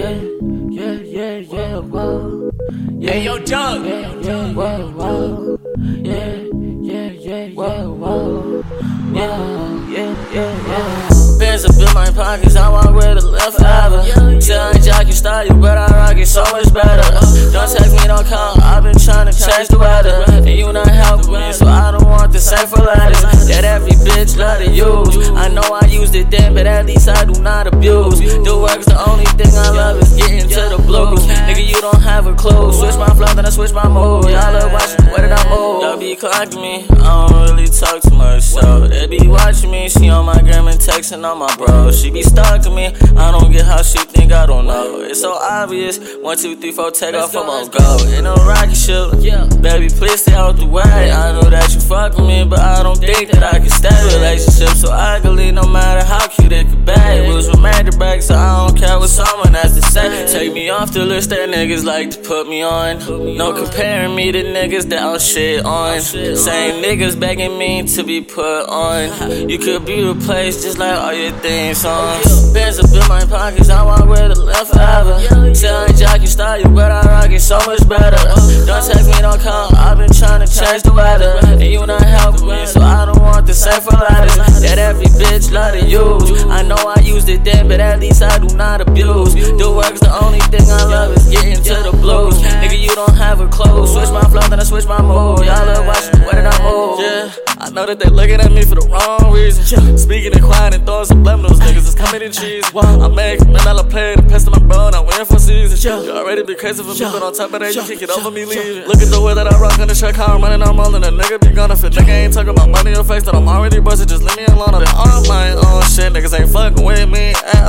yeah, yeah, yeah, yeah, whoa. Yeah, yo, Doug. Yeah, yeah, whoa, whoa. Yeah, yeah, yeah, yeah, whoa. Yeah, yeah, yeah, yeah. Bands up in my pockets, I walk with a left forever. Tell jockey style, you but I rock it so much better. Don't text me, don't call, bitch love to use. I know I used it then, but at least I do not abuse. The work's the only thing I love is getting to the blues. Nigga, you don't have a clue. Switch my flow, then I switch my mood. Y'all love watching, where did I move? Y'all be clocking me, I don't really talk too much, so they be watching me. She on my gram and texting on my bro. She be stalking me, I don't get how she think I don't. It's so obvious. One, two, three, four, take off, I'm on go. In a rocket ship, Yeah. baby, please stay out the way. I know that you fuck with me, but I don't think that I can stay. Relationship so ugly, no matter how cute it could be. Was romantic back, so I don't care what's on has to say. Take me off the list that niggas like to put me on. No comparing me to niggas that I'll shit on. Same niggas begging me to be put on. You could be replaced just like all your theme songs. Bands up in my pockets, I walk with a left forever. Telling jockey style, you but I rock it so much better. Don't text me, don't call, I've been trying to change the weather. And you not helping me, so I don't want the same four letters. That every bitch then, but at least I do not abuse. The work's the only thing I love is getting to the blues. Nigga, you don't have a clue. Switch my flow, then I switch my mood. Y'all love watching, where did I move? Yeah. I know that they looking at me for the wrong reason. Speaking and quiet and throwing some subliminals, niggas is coming in cheese. I make vanilla play the pest in my bone, I win for season. You already been crazy for me, but on top of that, you kick it over me leaving. Look at the way that I rock on the track, how I'm running, I'm rolling. A nigga be gonna fit. Nigga ain't talking about money or face that I'm already busted. Just leave me alone. I've been on my own shit. Niggas ain't fucking with me at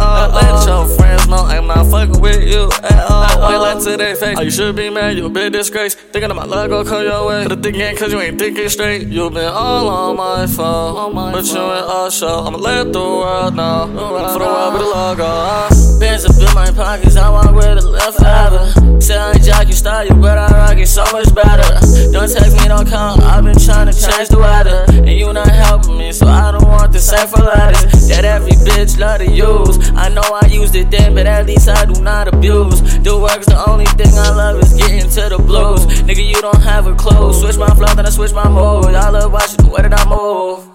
fucking with you at all. Wait, like to their face. Oh, you should be mad, you a big disgrace. Thinking that my luck gon' come your way. But the thing ain't cause you ain't thinking straight. You been all on my phone. But you ain't all show. I'ma let the world know. For the world with the logo. Uh. Bands up in my pockets, I walk with a left forever. Selling jockey style, you but I rock it so much better. Don't text me, don't call, I've been trying to change the weather. And you not helping me, so I don't want the same four letters. I but at least I do not abuse. The work's the only thing I love is getting to the blues. Nigga, you don't have a clue. Switch my flow, then I switch my mood. Y'all love watching, the way that I move?